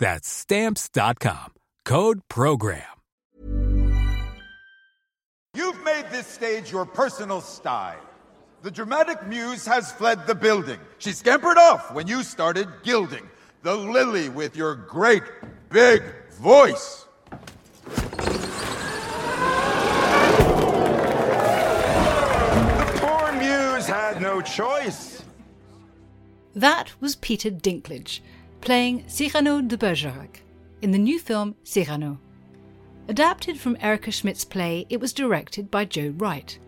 That's stamps.com. Code program. You've made this stage your personal sty. The dramatic muse has fled the building. She scampered off when you started gilding the lily with your great big voice. The poor muse had no choice. That was Peter Dinklage playing Cyrano de Bergerac in the new film Cyrano. Adapted from Erica Schmidt's play, it was directed by Joe Wright.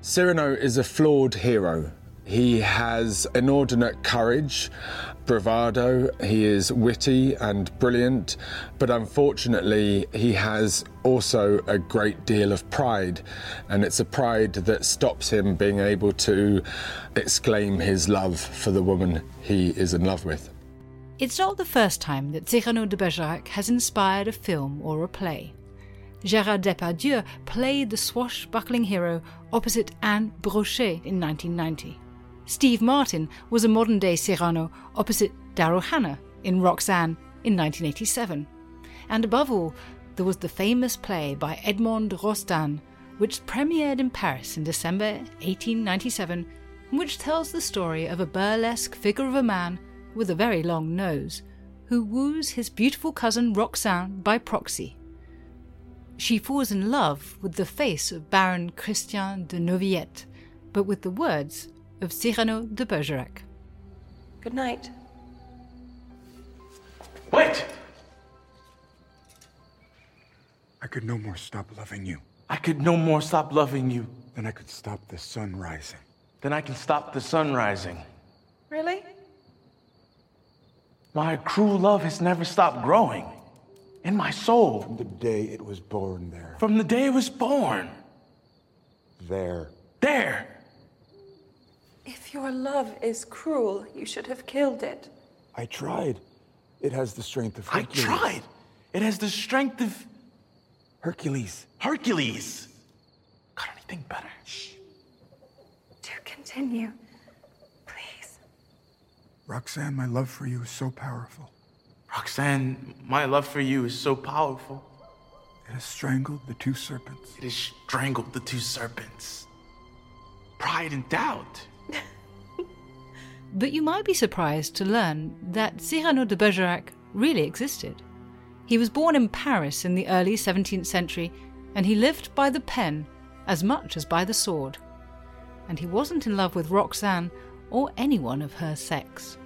Cyrano is a flawed hero. He has inordinate courage, bravado, he is witty and brilliant, but unfortunately, he has also a great deal of pride, and it's a pride that stops him being able to exclaim his love for the woman he is in love with. It's not the first time that Cyrano de Bergerac has inspired a film or a play. Gérard Depardieu played the swashbuckling hero opposite Anne Brochet in 1990. Steve Martin was a modern day Cyrano opposite Daryl Hannah in Roxanne in 1987. And above all, there was the famous play by Edmond Rostand, which premiered in Paris in December 1897, and which tells the story of a burlesque figure of a man with a very long nose who woos his beautiful cousin Roxane by proxy. She falls in love with the face of Baron Christian de Neuvillette, but with the words of Cyrano de Bergerac. Good night. Wait! I could no more stop loving you I could no more stop loving you than I could stop the sun rising. than I can stop the sun rising. Really? My cruel love has never stopped growing in my soul From the day it was born there. from the day it was born. There. There! If your love is cruel, you should have killed it. I tried. It has the strength of I tried. It has the strength of Hercules. Hercules. Got anything better? Do continue. Please. Roxanne, my love for you is so powerful. Roxanne, my love for you is so powerful. It has strangled the two serpents. It has strangled the two serpents. Pride and doubt. But you might be surprised to learn that Cyrano de Bergerac really existed. He was born in Paris in the early 17th century, and he lived by the pen as much as by the sword. And he wasn't in love with Roxanne or anyone of her sex.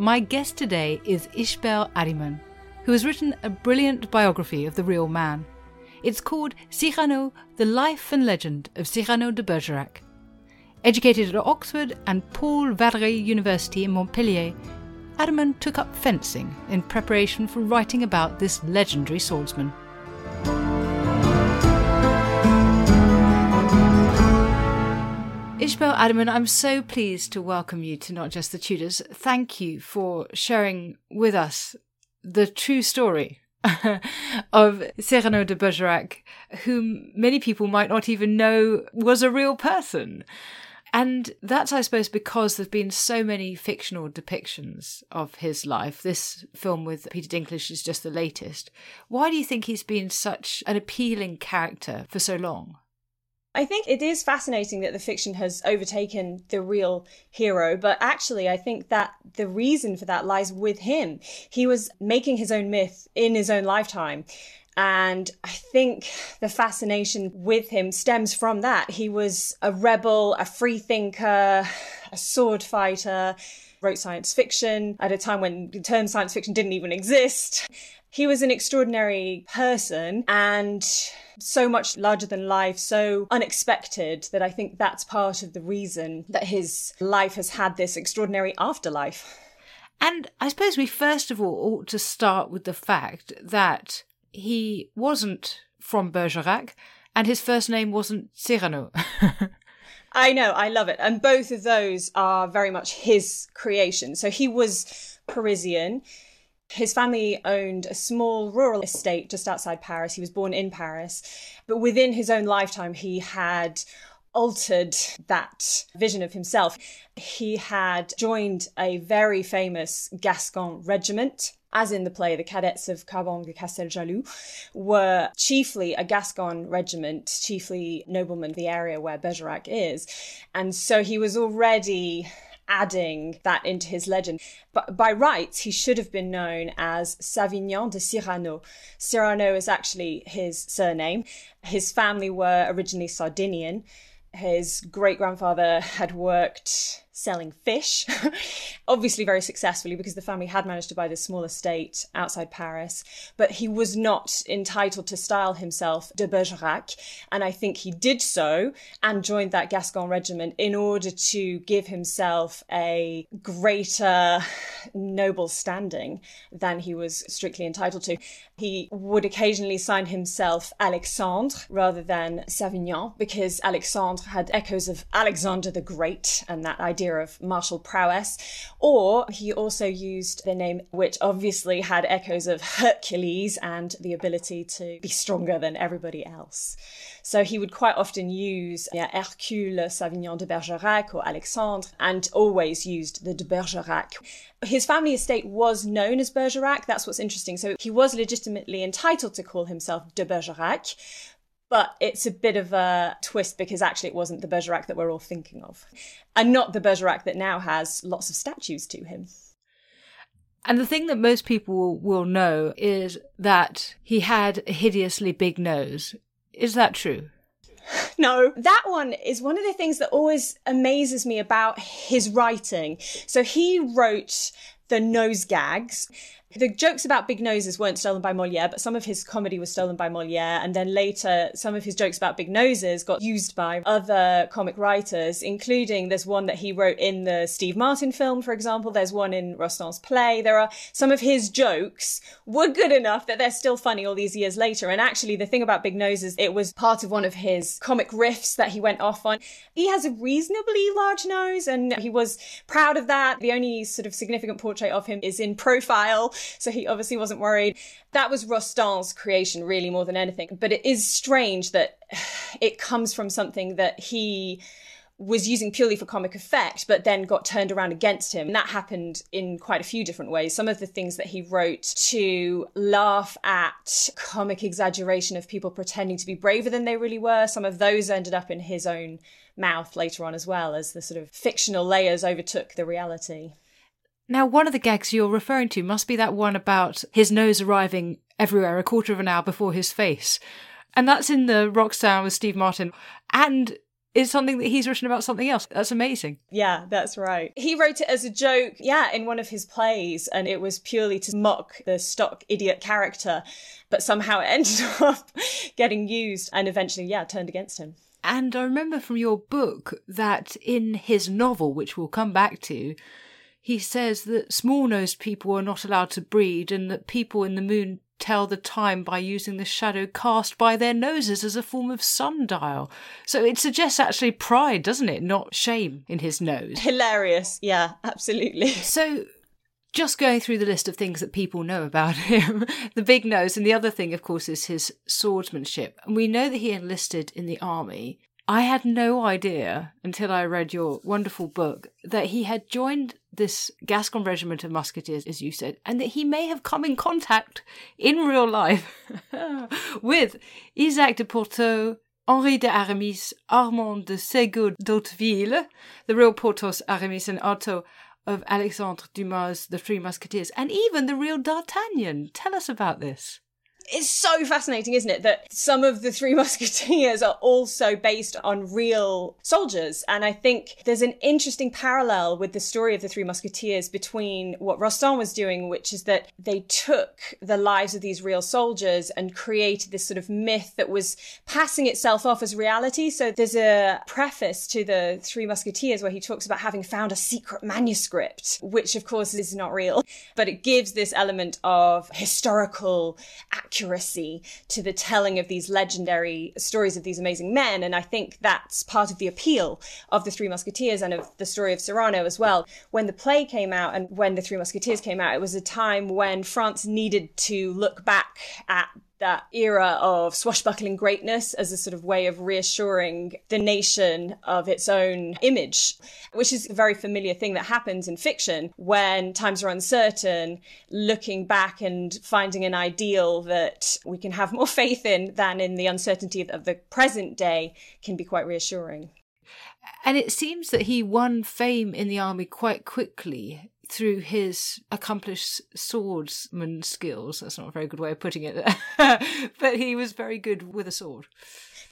My guest today is Ishbel Addyman, who has written a brilliant biography of the real man. It's called Cyrano, the Life and Legend of Cyrano de Bergerac. Educated at Oxford and Paul Valéry University in Montpellier, Addyman took up fencing in preparation for writing about this legendary swordsman. Ishbel Addyman, I'm so pleased to welcome you to Not Just the Tudors. Thank you for sharing with us the true story of Cyrano de Bergerac, whom many people might not even know was a real person. And that's, I suppose, because there've been so many fictional depictions of his life. This film with Peter Dinklage is just the latest. Why do you think he's been such an appealing character for so long? I think it is fascinating that the fiction has overtaken the real hero, but actually, I think that the reason for that lies with him. He was making his own myth in his own lifetime. And I think the fascination with him stems from that. He was a rebel, a free thinker, a sword fighter, wrote science fiction at a time when the term science fiction didn't even exist. He was an extraordinary person and so much larger than life, so unexpected that I think that's part of the reason that his life has had this extraordinary afterlife. And I suppose we first of all ought to start with the fact that he wasn't from Bergerac and his first name wasn't Cyrano. I know, I love it. And both of those are very much his creation. So he was Parisian. His family owned a small rural estate just outside Paris. He was born in Paris. But within his own lifetime, he had altered that vision of himself. He had joined a very famous Gascon regiment. As in the play, the cadets of Carbon de Casteljaloux were chiefly a Gascon regiment, chiefly noblemen, the area where Bergerac is. And so he was already adding that into his legend. But by rights, he should have been known as Savinien de Cyrano. Cyrano is actually his surname. His family were originally Sardinian. His great grandfather had worked selling fish, obviously very successfully because the family had managed to buy this small estate outside Paris. But he was not entitled to style himself de Bergerac. And I think he did so and joined that Gascon regiment in order to give himself a greater noble standing than he was strictly entitled to. He would occasionally sign himself Alexandre rather than Savinien because Alexandre had echoes of Alexander the Great and that idea of martial prowess. Or he also used the name, which obviously had echoes of Hercules and the ability to be stronger than everybody else. So he would quite often use yeah, Hercule Savinien de Bergerac or Alexandre and always used the de Bergerac. His family estate was known as Bergerac. That's what's interesting. So he was legitimately entitled to call himself de Bergerac. But it's a bit of a twist because actually it wasn't the Bergerac that we're all thinking of. And not the Bergerac that now has lots of statues to him. And the thing that most people will know is that he had a hideously big nose. Is that true? No, that one is one of the things that always amazes me about his writing. So he wrote the nose gags the jokes about big noses weren't stolen by Moliere, but some of his comedy was stolen by Moliere. And then later, some of his jokes about big noses got used by other comic writers, including there's one that he wrote in the Steve Martin film, for example. There's one in Rostand's play. There are some of his jokes were good enough that they're still funny all these years later. And actually, the thing about big noses, it was part of one of his comic riffs that he went off on. He has a reasonably large nose and he was proud of that. The only sort of significant portrait of him is in profile so he obviously wasn't worried. That was Rostand's creation, really, more than anything. But it is strange that it comes from something that he was using purely for comic effect, but then got turned around against him. And that happened in quite a few different ways. Some of the things that he wrote to laugh at comic exaggeration of people pretending to be braver than they really were, some of those ended up in his own mouth later on as well as the sort of fictional layers overtook the reality. Now, one of the gags you're referring to must be that one about his nose arriving everywhere a quarter of an hour before his face. And that's in the Roxanne with Steve Martin. And it's something that he's written about something else. That's amazing. Yeah, that's right. He wrote it as a joke, yeah, in one of his plays, and it was purely to mock the stock idiot character, but somehow it ended up getting used and eventually, yeah, turned against him. And I remember from your book that in his novel, which we'll come back to, he says that small nosed people are not allowed to breed and that people in the moon tell the time by using the shadow cast by their noses as a form of sundial. So it suggests actually pride, doesn't it? Not shame in his nose. Hilarious. Yeah, absolutely. So just going through the list of things that people know about him, the big nose, and the other thing, of course, is his swordsmanship. And we know that he enlisted in the army. I had no idea until I read your wonderful book that he had joined this Gascon regiment of musketeers, as you said, and that he may have come in contact in real life with Isaac de Porto, Henri de Aramis, Armand de Segur d'Hauteville, the real Porthos, Aramis, and Athos of Alexandre Dumas' The Three Musketeers, and even the real D'Artagnan. Tell us about this it's so fascinating, isn't it, that some of the Three Musketeers are also based on real soldiers. And I think there's an interesting parallel with the story of the Three Musketeers between what Rostand was doing, which is that they took the lives of these real soldiers and created this sort of myth that was passing itself off as reality. So there's a preface to the Three Musketeers where he talks about having found a secret manuscript, which of course is not real, but it gives this element of historical accuracy accuracy to the telling of these legendary stories of these amazing men. And I think that's part of the appeal of the Three Musketeers and of the story of Cyrano as well. When the play came out and when the Three Musketeers came out, it was a time when France needed to look back at that era of swashbuckling greatness as a sort of way of reassuring the nation of its own image, which is a very familiar thing that happens in fiction when times are uncertain, looking back and finding an ideal that we can have more faith in than in the uncertainty of the present day can be quite reassuring. And it seems that he won fame in the army quite quickly through his accomplished swordsman skills. That's not a very good way of putting it, but he was very good with a sword.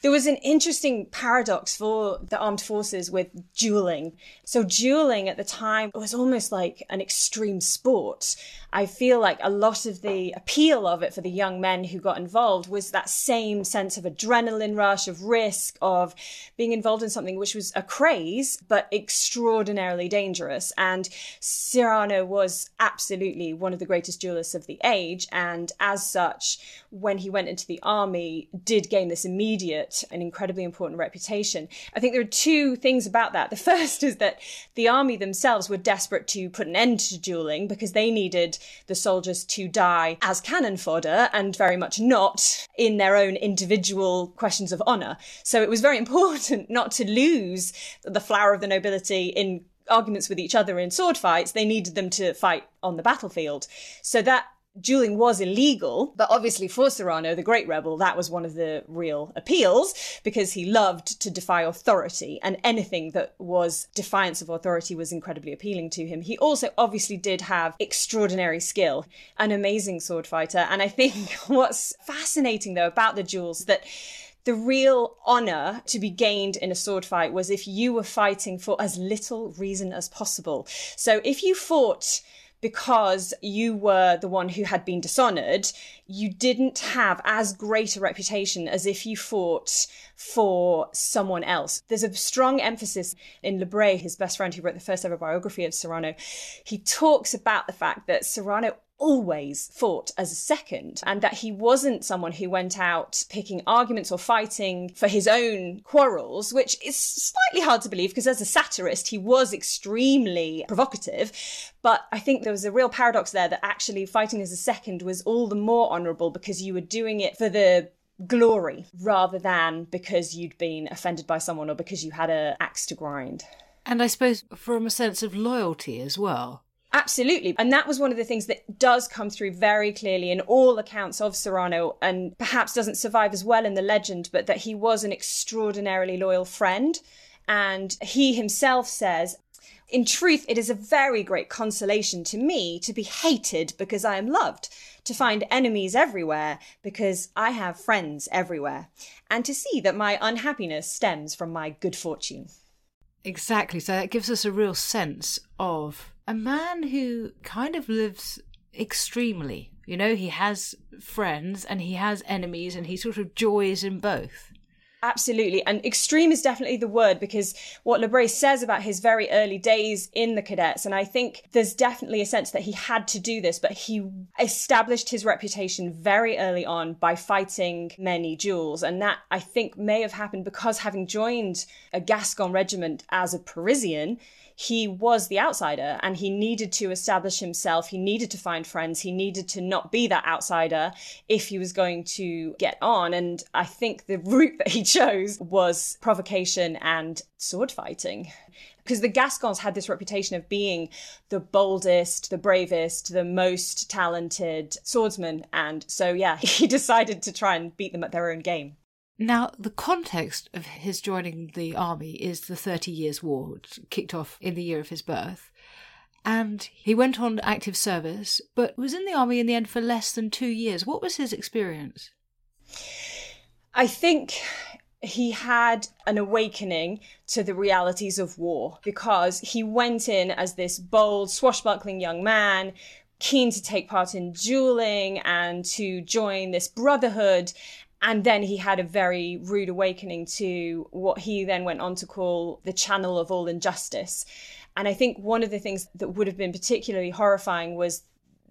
There was an interesting paradox for the armed forces with dueling. So, dueling at the time was almost like an extreme sport. I feel like a lot of the appeal of it for the young men who got involved was that same sense of adrenaline rush, of risk, of being involved in something which was a craze, but extraordinarily dangerous. And Cyrano was absolutely one of the greatest duelists of the age. And as such, when he went into the army, did gain this immediate and incredibly important reputation. I think there are two things about that. The first is that the army themselves were desperate to put an end to dueling because they needed the soldiers to die as cannon fodder and very much not in their own individual questions of honour. So it was very important not to lose the flower of the nobility in arguments with each other in sword fights, they needed them to fight on the battlefield. So that dueling was illegal, but obviously for Cyrano, the great rebel, that was one of the real appeals because he loved to defy authority and anything that was defiance of authority was incredibly appealing to him. He also obviously did have extraordinary skill, an amazing sword fighter. And I think what's fascinating though about the duels that the real honor to be gained in a sword fight was if you were fighting for as little reason as possible. So if you fought because you were the one who had been dishonored, you didn't have as great a reputation as if you fought for someone else. There's a strong emphasis in Lebret, his best friend who wrote the first ever biography of Cyrano. He talks about the fact that Cyrano always fought as a second and that he wasn't someone who went out picking arguments or fighting for his own quarrels, which is slightly hard to believe because as a satirist, he was extremely provocative. But I think there was a real paradox there that actually fighting as a second was all the more honourable because you were doing it for the glory rather than because you'd been offended by someone or because you had an axe to grind. And I suppose from a sense of loyalty as well. Absolutely. And that was one of the things that does come through very clearly in all accounts of Cyrano and perhaps doesn't survive as well in the legend, but that he was an extraordinarily loyal friend. And he himself says, in truth, it is a very great consolation to me to be hated because I am loved, to find enemies everywhere because I have friends everywhere, and to see that my unhappiness stems from my good fortune. Exactly. So that gives us a real sense of a man who kind of lives extremely. You know, he has friends and he has enemies and he sort of joys in both. Absolutely. And extreme is definitely the word because what Lebret says about his very early days in the cadets, and I think there's definitely a sense that he had to do this, but he established his reputation very early on by fighting many duels. And that I think may have happened because having joined a Gascon regiment as a Parisian, he was the outsider and he needed to establish himself. He needed to find friends. He needed to not be that outsider if he was going to get on. And I think the route that he chose was provocation and sword fighting because the Gascons had this reputation of being the boldest, the bravest, the most talented swordsman. And so, yeah, he decided to try and beat them at their own game. Now, the context of his joining the army is the Thirty Years' War, which kicked off in the year of his birth. And he went on active service, but was in the army in the end for less than two years. What was his experience? I think he had an awakening to the realities of war because he went in as this bold, swashbuckling young man, keen to take part in dueling and to join this brotherhood. And then he had a very rude awakening to what he then went on to call the channel of all injustice. And I think one of the things that would have been particularly horrifying was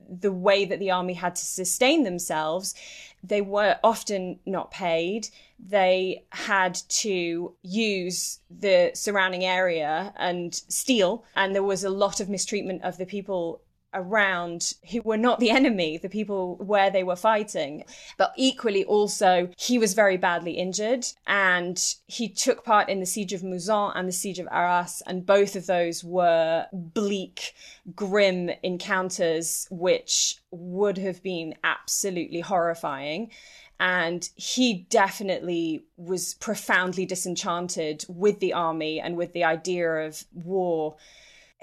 the way that the army had to sustain themselves. They were often not paid. They had to use the surrounding area and steal. And there was a lot of mistreatment of the people around who were not the enemy, the people where they were fighting. But equally, also, he was very badly injured and he took part in the siege of Mouzon and the siege of Arras. And both of those were bleak, grim encounters, which would have been absolutely horrifying. And he definitely was profoundly disenchanted with the army and with the idea of war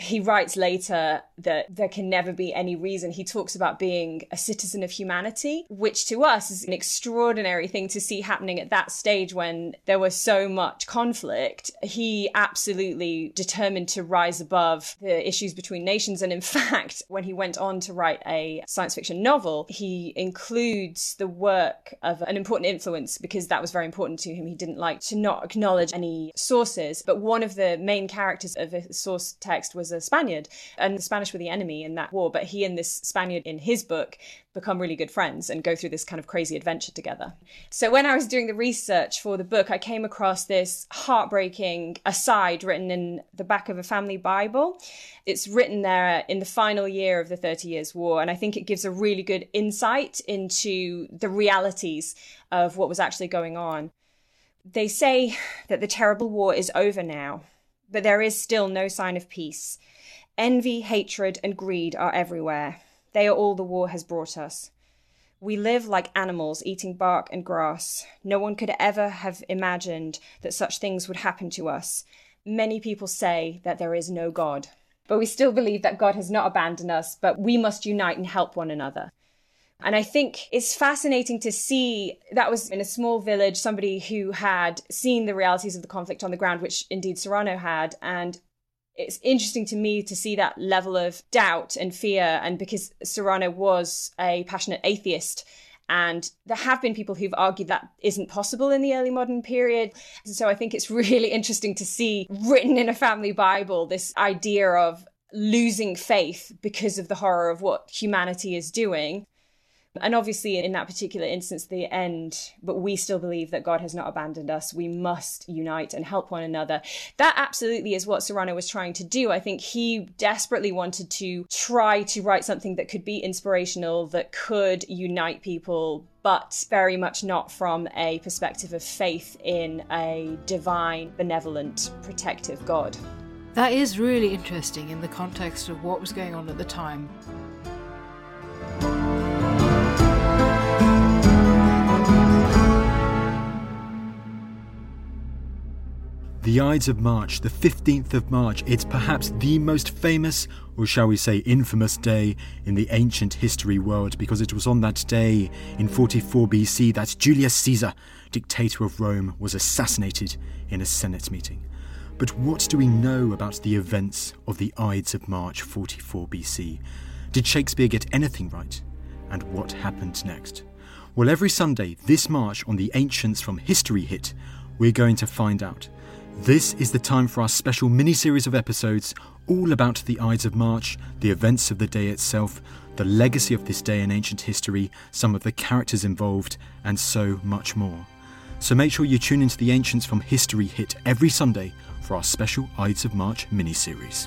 he writes later that there can never be any reason. He talks about being a citizen of humanity, which to us is an extraordinary thing to see happening at that stage when there was so much conflict. He absolutely determined to rise above the issues between nations. And in fact, when he went on to write a science fiction novel, he includes the work of an important influence because that was very important to him. He didn't like to not acknowledge any sources, but one of the main characters of a source text was a Spaniard, and the Spanish were the enemy in that war. But he and this Spaniard in his book become really good friends and go through this kind of crazy adventure together. So when I was doing the research for the book, I came across this heartbreaking aside written in the back of a family Bible. It's written there in the final year of the Thirty Years' War, and I think it gives a really good insight into the realities of what was actually going on. They say that the terrible war is over now, but there is still no sign of peace. Envy, hatred, and greed are everywhere. They are all the war has brought us. We live like animals eating bark and grass. No one could ever have imagined that such things would happen to us. Many people say that there is no God. But we still believe that God has not abandoned us, but we must unite and help one another. And I think it's fascinating to see that was in a small village, somebody who had seen the realities of the conflict on the ground, which indeed Cyrano had, and it's interesting to me to see that level of doubt and fear. And because Cyrano was a passionate atheist, and there have been people who've argued that isn't possible in the early modern period. So I think it's really interesting to see written in a family Bible this idea of losing faith because of the horror of what humanity is doing. And obviously, in that particular instance, the end, but we still believe that God has not abandoned us. We must unite and help one another. That absolutely is what Cyrano was trying to do. I think he desperately wanted to try to write something that could be inspirational, that could unite people, but very much not from a perspective of faith in a divine, benevolent, protective God. That is really interesting in the context of what was going on at the time. The Ides of March, the 15th of March, it's perhaps the most famous, or shall we say infamous day in the ancient history world because it was on that day in 44 BC that Julius Caesar, dictator of Rome, was assassinated in a Senate meeting. But what do we know about the events of the Ides of March 44 BC? Did Shakespeare get anything right? And what happened next? Well, every Sunday, this March on the Ancients from History Hit, we're going to find out. This is the time for our special mini series of episodes all about the Ides of March, the events of the day itself, the legacy of this day in ancient history, some of the characters involved, and so much more. So make sure you tune into the Ancients from History Hit every Sunday for our special Ides of March mini series.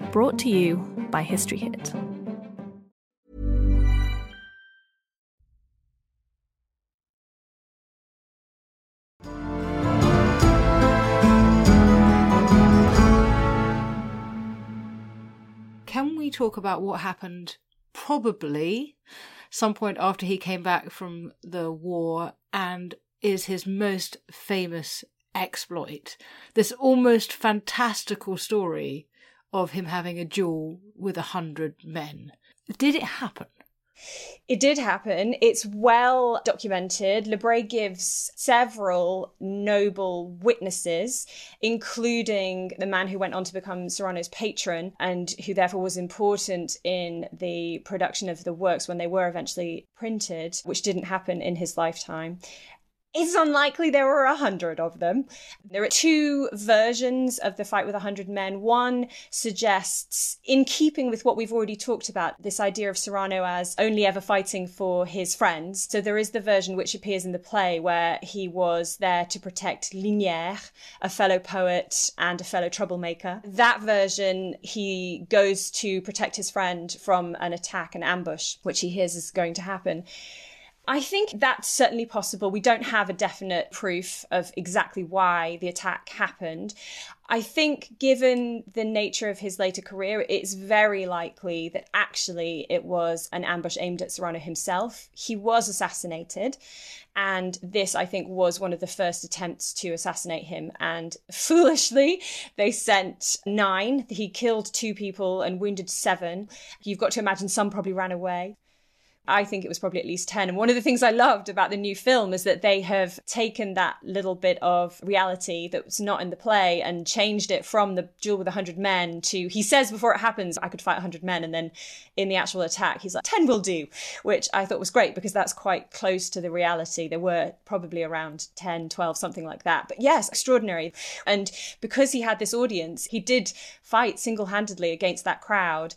Brought to you by History Hit. Can we talk about what happened probably some point after he came back from the war and is his most famous exploit? This almost fantastical story of him having a duel with a hundred men. Did it happen? It did happen. It's well documented. Lebret gives several noble witnesses, including the man who went on to become Cyrano's patron and who therefore was important in the production of the works when they were eventually printed, which didn't happen in his lifetime. It's unlikely there were a hundred of them. There are two versions of the fight with a hundred men. One suggests, in keeping with what we've already talked about, this idea of Cyrano as only ever fighting for his friends. So there is the version which appears in the play where he was there to protect Lignières, a fellow poet and a fellow troublemaker. That version, he goes to protect his friend from an attack, an ambush, which he hears is going to happen. I think that's certainly possible. We don't have a definite proof of exactly why the attack happened. I think, given the nature of his later career, it's very likely that actually it was an ambush aimed at Cyrano himself. He was assassinated, and this, I think, was one of the first attempts to assassinate him. And foolishly, they sent nine. He killed two people and wounded seven. You've got to imagine some probably ran away. I think it was probably at least 10. And one of the things I loved about the new film is that they have taken that little bit of reality that was not in the play and changed it from the duel with 100 men to, he says before it happens, I could fight 100 men. And then in the actual attack, he's like, 10 will do, which I thought was great because that's quite close to the reality. There were probably around 10, 12, something like that. But yes, extraordinary. And because he had this audience, he did fight single handedly against that crowd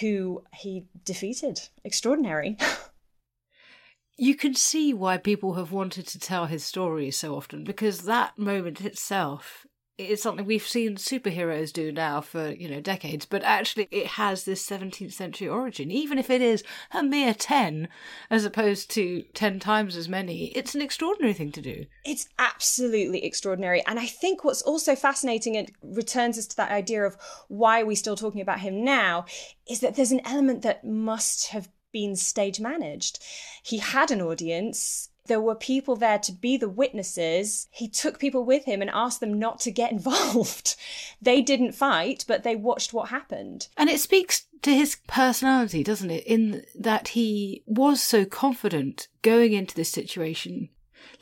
who he defeated. Extraordinary. you can see why people have wanted to tell his story so often because that moment itself is something we've seen superheroes do now for you know decades but actually it has this 17th century origin even if it is a mere 10 as opposed to 10 times as many. It's an extraordinary thing to do. It's absolutely extraordinary. And i think what's also fascinating and returns us to that idea of why are we still talking about him now is that there's an element that must have been stage managed. He had an audience there were people there to be the witnesses. He took people with him and asked them not to get involved. they didn't fight, but they watched what happened. And it speaks to his personality, doesn't it? In that he was so confident going into this situation.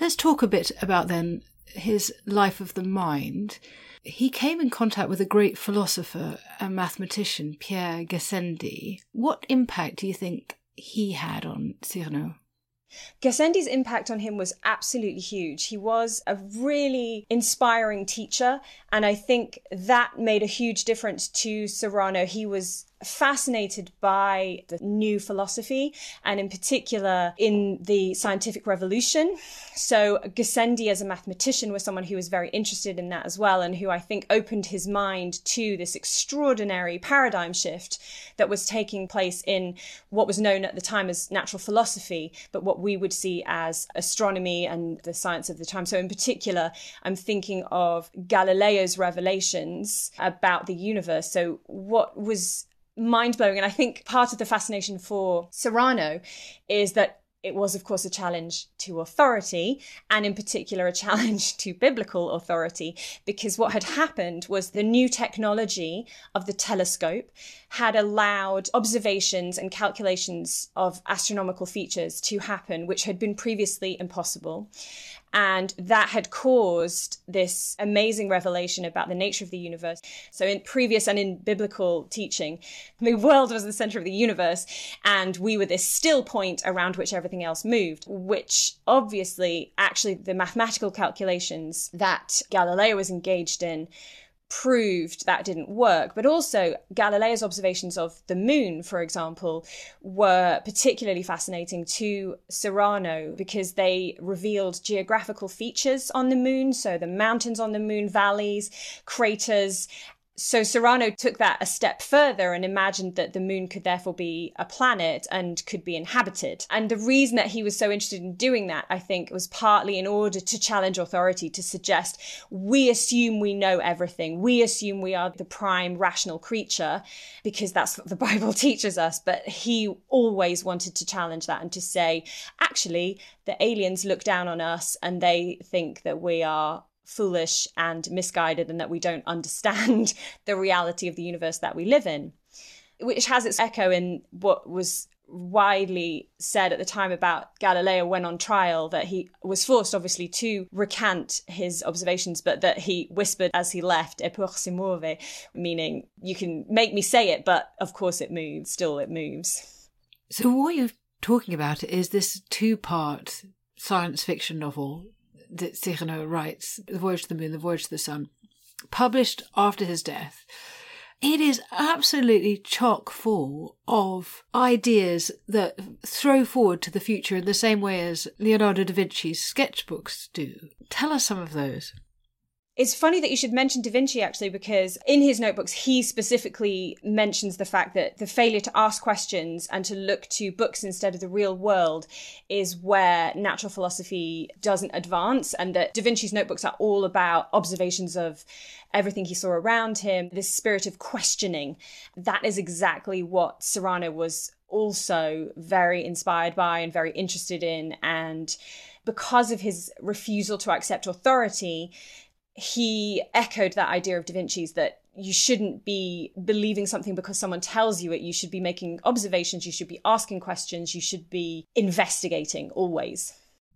Let's talk a bit about then his life of the mind. He came in contact with a great philosopher and mathematician, Pierre Gassendi. What impact do you think he had on Cyrano? Gassendi's impact on him was absolutely huge. He was a really inspiring teacher, and I think that made a huge difference to Cyrano. He was fascinated by the new philosophy and in particular in the scientific revolution. So Gassendi as a mathematician was someone who was very interested in that as well and who I think opened his mind to this extraordinary paradigm shift that was taking place in what was known at the time as natural philosophy, but what we would see as astronomy and the science of the time. So in particular, I'm thinking of Galileo's revelations about the universe. So what was mind blowing. And I think part of the fascination for Cyrano is that it was, of course, a challenge to authority, and in particular, a challenge to biblical authority, because what had happened was the new technology of the telescope had allowed observations and calculations of astronomical features to happen, which had been previously impossible. And that had caused this amazing revelation about the nature of the universe. So, in previous and in biblical teaching, the world was the center of the universe, and we were this still point around which everything else moved, which obviously, actually, the mathematical calculations that Galileo was engaged in proved that didn't work. But also, Galileo's observations of the moon, for example, were particularly fascinating to Cyrano because they revealed geographical features on the moon. So, the mountains on the moon, valleys, craters, so Cyrano took that a step further and imagined that the moon could therefore be a planet and could be inhabited. And the reason that he was so interested in doing that, I think, was partly in order to challenge authority, to suggest we assume we know everything. We assume we are the prime rational creature because that's what the Bible teaches us. But he always wanted to challenge that and to say, actually, the aliens look down on us and they think that we are foolish and misguided and that we don't understand the reality of the universe that we live in, which has its echo in what was widely said at the time about Galileo when on trial that he was forced obviously to recant his observations but that he whispered as he left e pur si muove meaning you can make me say it but of course it moves still it moves. So what you're talking about is this two part science fiction novel that Cyrano writes, The Voyage to the Moon, The Voyage to the Sun, published after his death. It is absolutely chock full of ideas that throw forward to the future in the same way as Leonardo da Vinci's sketchbooks do. Tell us some of those. It's funny that you should mention Da Vinci actually, because in his notebooks, he specifically mentions the fact that the failure to ask questions and to look to books instead of the real world is where natural philosophy doesn't advance, and that Da Vinci's notebooks are all about observations of everything he saw around him, this spirit of questioning. That is exactly what Cyrano was also very inspired by and very interested in. And because of his refusal to accept authority, he echoed that idea of Da Vinci's that you shouldn't be believing something because someone tells you it. You should be making observations, you should be asking questions, you should be investigating always.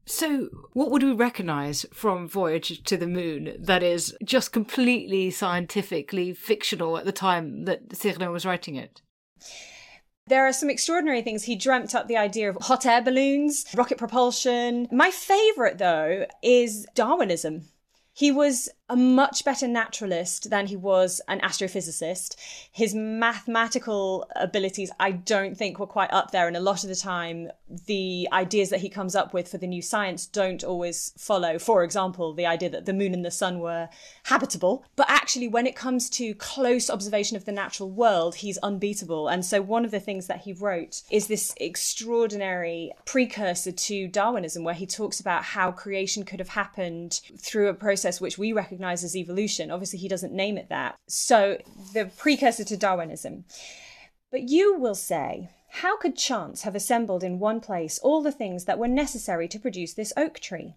So, what would we recognize from Voyage to the Moon that is just completely scientifically fictional at the time that Cyrano was writing it? There are some extraordinary things. He dreamt up the idea of hot air balloons, rocket propulsion. My favorite, though, is Darwinism. He was a much better naturalist than he was an astrophysicist. His mathematical abilities, I don't think, were quite up there. And a lot of the time, the ideas that he comes up with for the new science don't always follow. For example, the idea that the moon and the sun were habitable. But actually, when it comes to close observation of the natural world, he's unbeatable. And so, one of the things that he wrote is this extraordinary precursor to Darwinism, where he talks about how creation could have happened through a process which we recognize as evolution. Obviously, he doesn't name it that. So, the precursor to Darwinism. But you will say, how could chance have assembled in one place all the things that were necessary to produce this oak tree?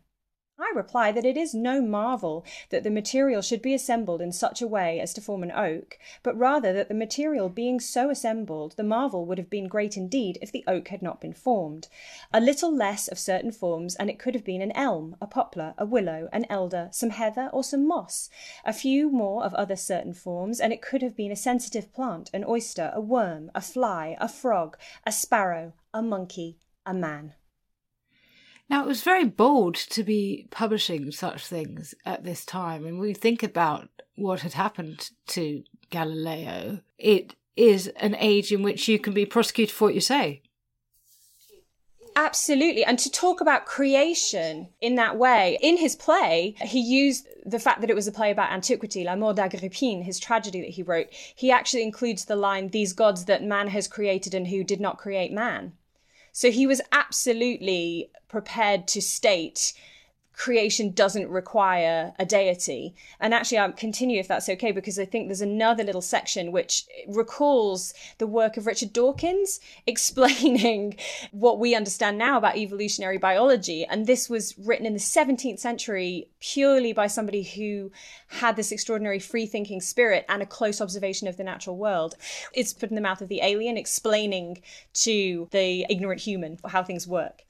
I reply that it is no marvel that the material should be assembled in such a way as to form an oak, but rather that the material being so assembled, the marvel would have been great indeed if the oak had not been formed. A little less of certain forms, and it could have been an elm, a poplar, a willow, an elder, some heather, or some moss. A few more of other certain forms, and it could have been a sensitive plant, an oyster, a worm, a fly, a frog, a sparrow, a monkey, a man. Now, it was very bold to be publishing such things at this time. And we think about what had happened to Galileo. It is an age in which you can be prosecuted for what you say. Absolutely. And to talk about creation in that way, in his play, he used the fact that it was a play about antiquity, La Mort d'Agrippine, his tragedy that he wrote. He actually includes the line, These gods that man has created and who did not create man. So he was absolutely prepared to state creation doesn't require a deity. And actually, I'll continue if that's okay, because I think there's another little section which recalls the work of Richard Dawkins explaining what we understand now about evolutionary biology. And this was written in the 17th century purely by somebody who had this extraordinary free thinking spirit and a close observation of the natural world. It's put in the mouth of the alien, explaining to the ignorant human how things work.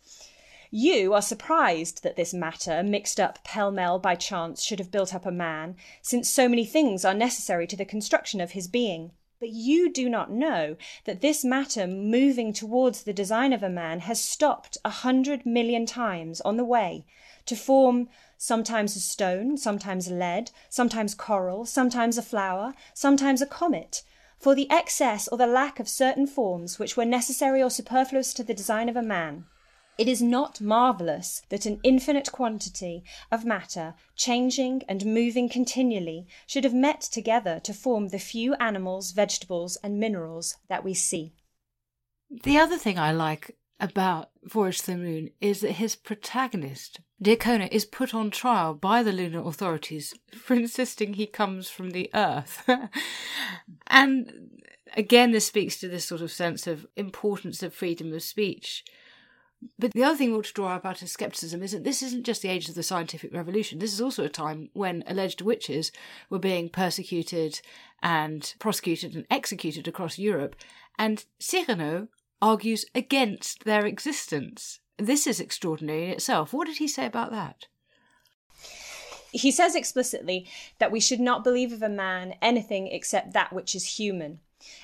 You are surprised that this matter, mixed up pell mell by chance, should have built up a man, since so many things are necessary to the construction of his being. But you do not know that this matter moving towards the design of a man has stopped a hundred million times on the way to form sometimes a stone, sometimes lead, sometimes coral, sometimes a flower, sometimes a comet. For the excess or the lack of certain forms which were necessary or superfluous to the design of a man, it is not marvellous that an infinite quantity of matter, changing and moving continually, should have met together to form the few animals, vegetables, and minerals that we see. The other thing I like about Voyage to the Moon is that his protagonist, Dyrcona, is put on trial by the lunar authorities for insisting he comes from the Earth. and again, this speaks to this sort of sense of importance of freedom of speech but the other thing we ought to draw about is skepticism is that this isn't just the age of the scientific revolution. This is also a time when alleged witches were being persecuted and prosecuted and executed across Europe. And Cyrano argues against their existence. This is extraordinary in itself. What did he say about that? He says explicitly that we should not believe of a man anything except that which is human.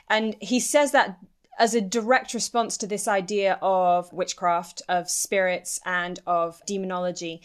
And he says that as a direct response to this idea of witchcraft, of spirits, and of demonology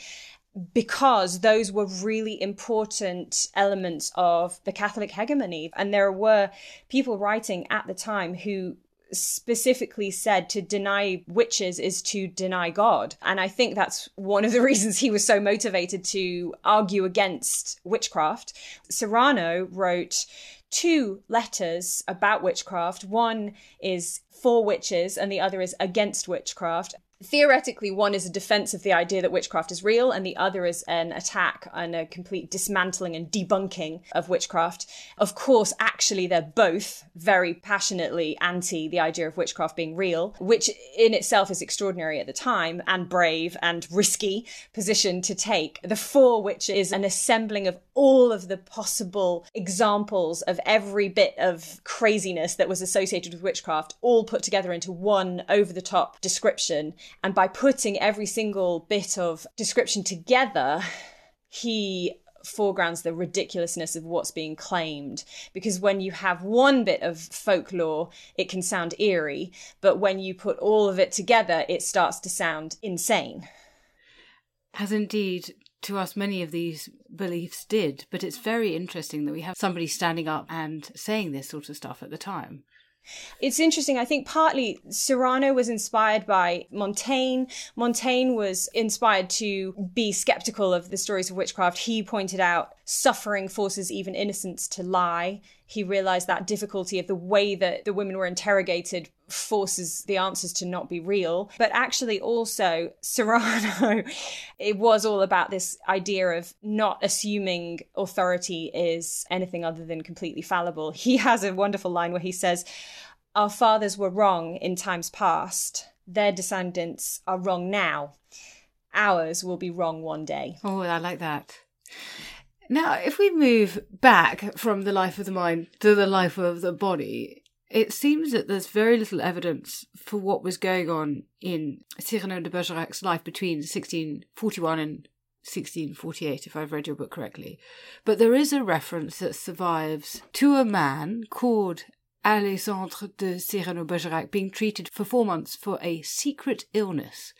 because those were really important elements of the Catholic hegemony. And there were people writing at the time who specifically said to deny witches is to deny God. And I think that's one of the reasons he was so motivated to argue against witchcraft. Cyrano wrote two letters about witchcraft. One is for witches and the other is against witchcraft theoretically one is a defense of the idea that witchcraft is real and the other is an attack and a complete dismantling and debunking of witchcraft. Of course actually they're both very passionately anti the idea of witchcraft being real which in itself is extraordinary at the time and brave and risky position to take. The four which is an assembling of all of the possible examples of every bit of craziness that was associated with witchcraft all put together into one over the top description and by putting every single bit of description together, he foregrounds the ridiculousness of what's being claimed. Because when you have one bit of folklore, it can sound eerie, but when you put all of it together, it starts to sound insane. As indeed to us many of these beliefs did, but it's very interesting that we have somebody standing up and saying this sort of stuff at the time. It's interesting. I think partly Cyrano was inspired by Montaigne. Montaigne was inspired to be skeptical of the stories of witchcraft. He pointed out suffering forces even innocence to lie. He realized that difficulty of the way that the women were interrogated forces the answers to not be real. But actually, also, Cyrano, it was all about this idea of not assuming authority is anything other than completely fallible. He has a wonderful line where he says, Our fathers were wrong in times past, their descendants are wrong now. Ours will be wrong one day. Oh, I like that. Now, if we move back from the life of the mind to the life of the body, it seems that there's very little evidence for what was going on in Cyrano de Bergerac's life between 1641 and 1648, if I've read your book correctly. But there is a reference that survives to a man called Alexandre de Cyrano Bergerac being treated for four months for a secret illness.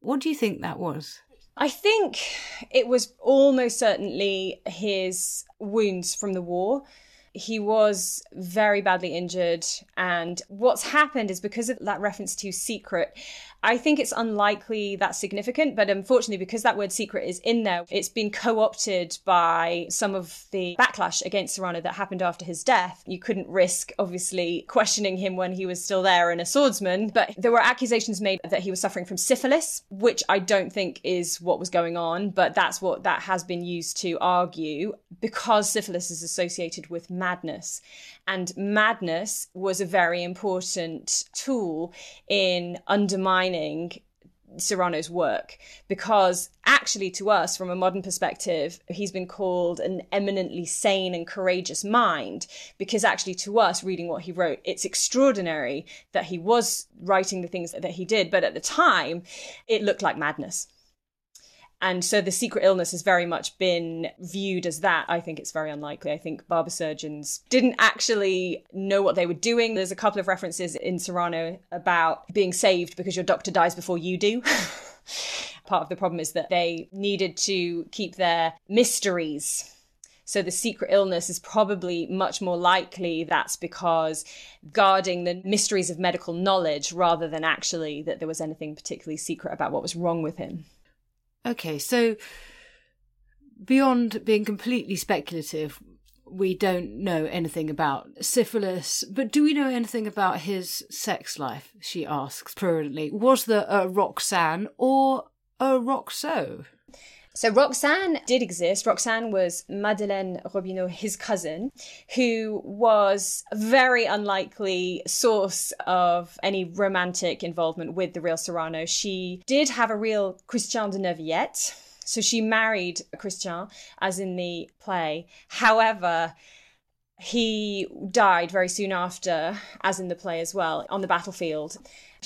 What do you think that was? I think it was almost certainly his wounds from the war. he was very badly injured. And what's happened is because of that reference to secret, I think it's unlikely that's significant, but unfortunately, because that word secret is in there, it's been co opted by some of the backlash against Cyrano that happened after his death. You couldn't risk, obviously, questioning him when he was still there and a swordsman, but there were accusations made that he was suffering from syphilis, which I don't think is what was going on, but that's what that has been used to argue because syphilis is associated with madness. And madness was a very important tool in undermining Cyrano's work because actually to us from a modern perspective he's been called an eminently sane and courageous mind because actually to us reading what he wrote it's extraordinary that he was writing the things that he did. But at the time it looked like madness and so the secret illness has very much been viewed as that. I think it's very unlikely. I think barber surgeons didn't actually know what they were doing. There's a couple of references in Cyrano about being saved because your doctor dies before you do. Part of the problem is that they needed to keep their mysteries so the secret illness is probably much more likely that's because guarding the mysteries of medical knowledge rather than actually that there was anything particularly secret about what was wrong with him. Okay, so beyond being completely speculative, we don't know anything about syphilis, but do we know anything about his sex life? She asks prudently. Was there a Roxanne or a Roxo? So Roxanne did exist. Roxanne was Madeleine Robineau, his cousin, who was a very unlikely source of any romantic involvement with the real Cyrano. She did have a real Christian de Neuvillette. So she married Christian, as in the play. However, he died very soon after, as in the play as well, on the battlefield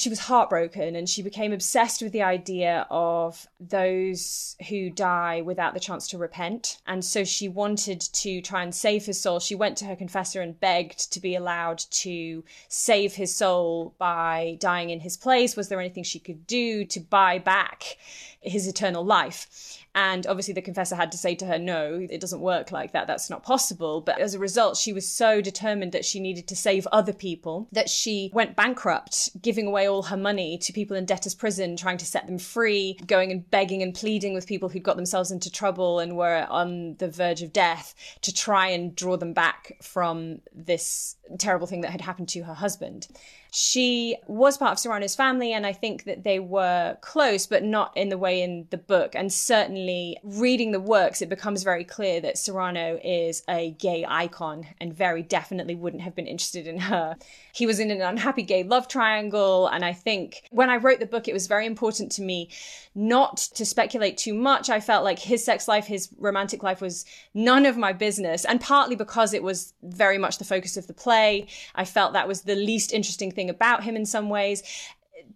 she was heartbroken and she became obsessed with the idea of those who die without the chance to repent. And so she wanted to try and save his soul. She went to her confessor and begged to be allowed to save his soul by dying in his place. Was there anything she could do to buy back his eternal life? And obviously, the confessor had to say to her, No, it doesn't work like that. That's not possible. But as a result, she was so determined that she needed to save other people that she went bankrupt, giving away all her money to people in debtor's prison, trying to set them free, going and begging and pleading with people who'd got themselves into trouble and were on the verge of death to try and draw them back from this terrible thing that had happened to her husband. She was part of Cyrano's family, and I think that they were close, but not in the way in the book. And certainly, reading the works, it becomes very clear that Cyrano is a gay icon and very definitely wouldn't have been interested in her. He was in an unhappy gay love triangle, and I think when I wrote the book, it was very important to me not to speculate too much. I felt like his sex life, his romantic life was none of my business, and partly because it was very much the focus of the play. I felt that was the least interesting thing about him in some ways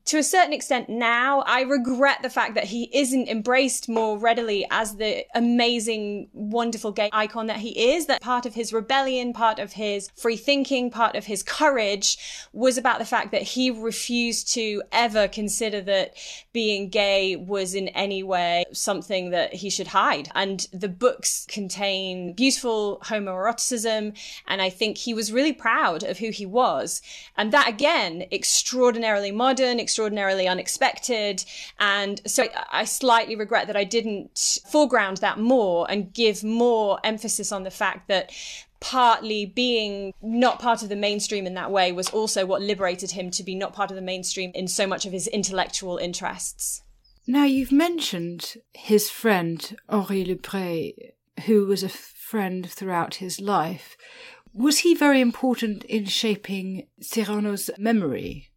to a certain extent now, I regret the fact that he isn't embraced more readily as the amazing, wonderful gay icon that he is. That part of his rebellion, part of his free thinking, part of his courage was about the fact that he refused to ever consider that being gay was in any way something that he should hide. And the books contain beautiful homoeroticism. And I think he was really proud of who he was. And that again, extraordinarily modern, unexpected. And so I slightly regret that I didn't foreground that more and give more emphasis on the fact that partly being not part of the mainstream in that way was also what liberated him to be not part of the mainstream in so much of his intellectual interests. Now, you've mentioned his friend, Henri Lebret, who was a friend throughout his life. Was he very important in shaping Cyrano's memory?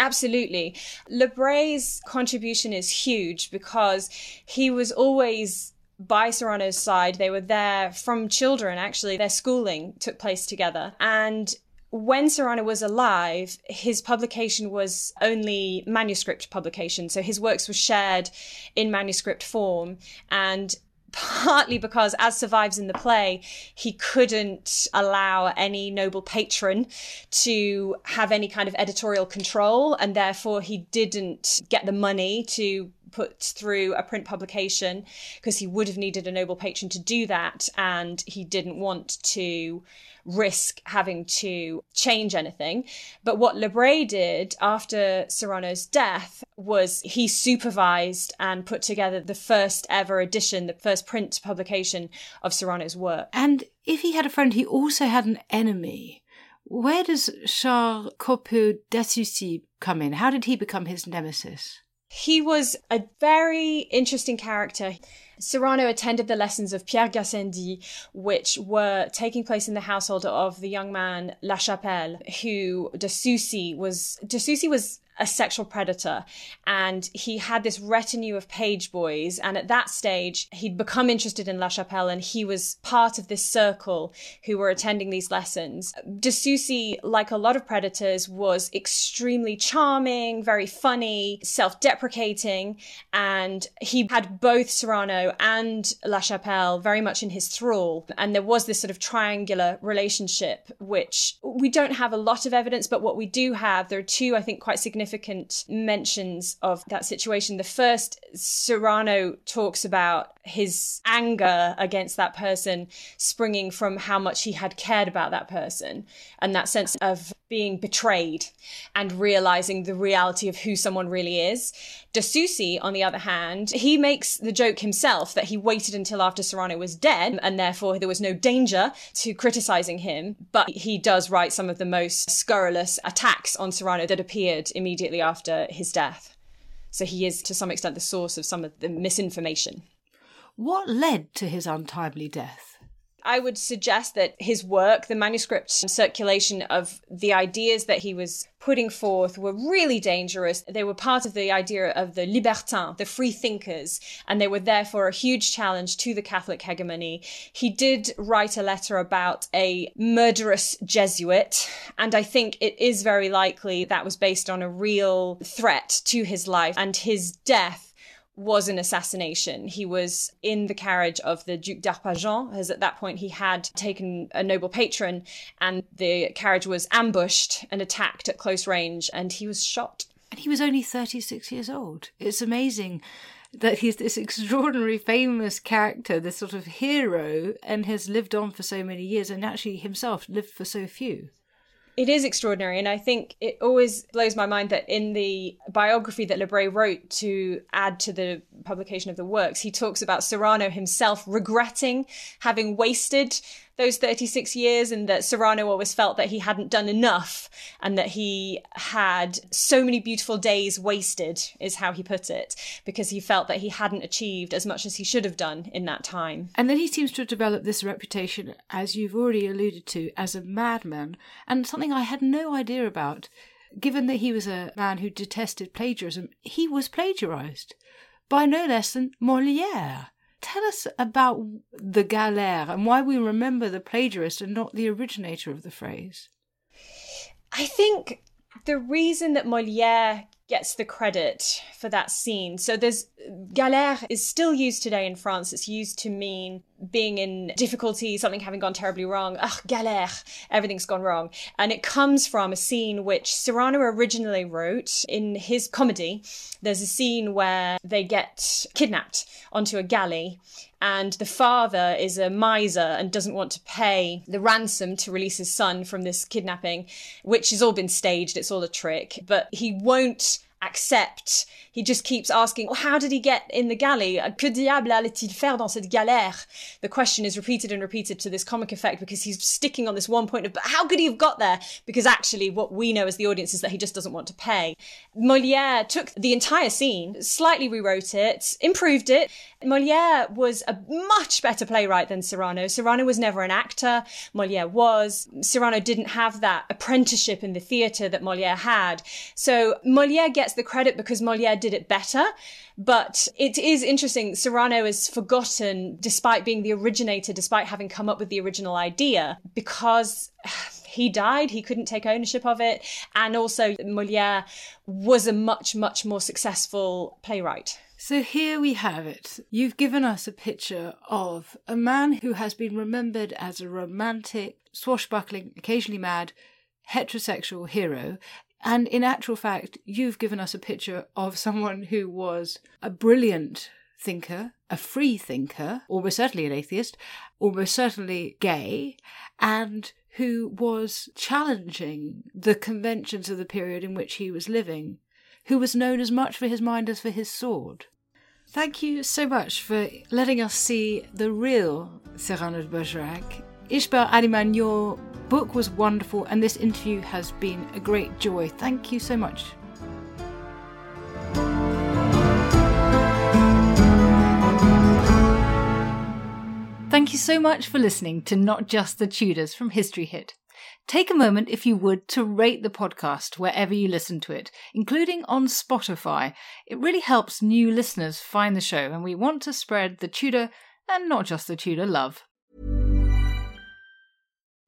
Absolutely. Lebret's contribution is huge because he was always by Cyrano's side. They were there from children, actually. Their schooling took place together. And when Cyrano was alive, his publication was only manuscript publication. So his works were shared in manuscript form. And partly because, as survives in the play, he couldn't allow any noble patron to have any kind of editorial control, and therefore he didn't get the money to put through a print publication because he would have needed a noble patron to do that and he didn't want to risk having to change anything. But what Lebret did after Cyrano's death was he supervised and put together the first ever edition, the first print publication of Cyrano's work. And if he had a friend, he also had an enemy. Where does Charles Coypeau d'Assoucy come in? How did he become his nemesis? He was a very interesting character. Cyrano attended the lessons of Pierre Gassendi, which were taking place in the household of the young man La Chapelle, who d'Assoucy was. D'Assoucy was a sexual predator. And he had this retinue of page boys. And at that stage he'd become interested in La Chapelle and he was part of this circle who were attending these lessons. D'Assoucy, like a lot of predators, was extremely charming, very funny, self-deprecating. And he had both Cyrano and La Chapelle very much in his thrall. And there was this sort of triangular relationship which we don't have a lot of evidence but what we do have there are two I think quite significant significant mentions of that situation. The first, Cyrano talks about his anger against that person springing from how much he had cared about that person and that sense of being betrayed and realizing the reality of who someone really is. D'Assoucy, on the other hand, he makes the joke himself that he waited until after Cyrano was dead and therefore there was no danger to criticizing him, but he does write some of the most scurrilous attacks on Cyrano that appeared immediately after his death. So he is to some extent the source of some of the misinformation. What led to his untimely death? I would suggest that his work, the manuscript circulation of the ideas that he was putting forth were really dangerous. They were part of the idea of the libertins, the free thinkers, and they were therefore a huge challenge to the Catholic hegemony. He did write a letter about a murderous Jesuit, and I think it is very likely that was based on a real threat to his life and his death was an assassination. He was in the carriage of the Duc d'Arpajon, as at that point he had taken a noble patron, and the carriage was ambushed and attacked at close range, and he was shot. And he was only 36 years old. It's amazing that he's this extraordinary, famous character, this sort of hero, and has lived on for so many years, and actually himself lived for so few. It is extraordinary. And I think it always blows my mind that in the biography that Lebret wrote to add to the publication of the works, he talks about Cyrano himself regretting having wasted those 36 years and that Cyrano always felt that he hadn't done enough and that he had so many beautiful days wasted, is how he put it, because he felt that he hadn't achieved as much as he should have done in that time. And then he seems to have developed this reputation, as you've already alluded to, as a madman, and something I had no idea about. Given that he was a man who detested plagiarism, he was plagiarized by no less than Moliere. Tell us about the galère and why we remember the plagiarist and not the originator of the phrase. I think the reason that Molière gets the credit for that scene. So there's galère is still used today in France. It's used to mean being in difficulty, something having gone terribly wrong. Ugh, galère, everything's gone wrong. And it comes from a scene which Cyrano originally wrote in his comedy. There's a scene where they get kidnapped onto a galley and the father is a miser and doesn't want to pay the ransom to release his son from this kidnapping, which has all been staged, it's all a trick, but he won't accept. He just keeps asking, well, how did he get in the galley? Que diable allait-il faire dans cette galère? The question is repeated and repeated to this comic effect because he's sticking on this one point of, but how could he have got there? Because actually, what we know as the audience is that he just doesn't want to pay. Moliere took the entire scene, slightly rewrote it, improved it. Moliere was a much better playwright than Cyrano. Cyrano was never an actor. Moliere was. Cyrano didn't have that apprenticeship in the theatre that Moliere had. So Moliere gets gets the credit because Moliere did it better. But it is interesting. Cyrano is forgotten despite being the originator, despite having come up with the original idea, because he died, he couldn't take ownership of it. And also, Moliere was a much, much more successful playwright. So here we have it. You've given us a picture of a man who has been remembered as a romantic, swashbuckling, occasionally mad, heterosexual hero And in actual fact, you've given us a picture of someone who was a brilliant thinker, a free thinker, almost certainly an atheist, almost certainly gay, and who was challenging the conventions of the period in which he was living, who was known as much for his mind as for his sword. Thank you so much for letting us see the real Cyrano de Bergerac. Ishbel Addyman, your book was wonderful, and this interview has been a great joy. Thank you so much. Thank you so much for listening to Not Just the Tudors from History Hit. Take a moment, if you would, to rate the podcast wherever you listen to it, including on Spotify. It really helps new listeners find the show, and we want to spread the Tudor and not just the Tudor love.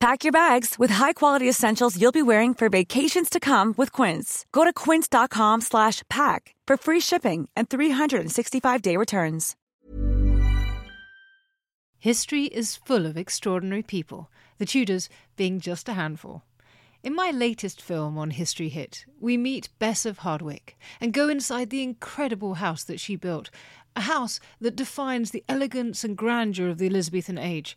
Pack your bags with high-quality essentials you'll be wearing for vacations to come with Quince. Go to quince.com/pack for free shipping and 365-day returns. History is full of extraordinary people, the Tudors being just a handful. In my latest film on History Hit, we meet Bess of Hardwick and go inside the incredible house that she built, a house that defines the elegance and grandeur of the Elizabethan age,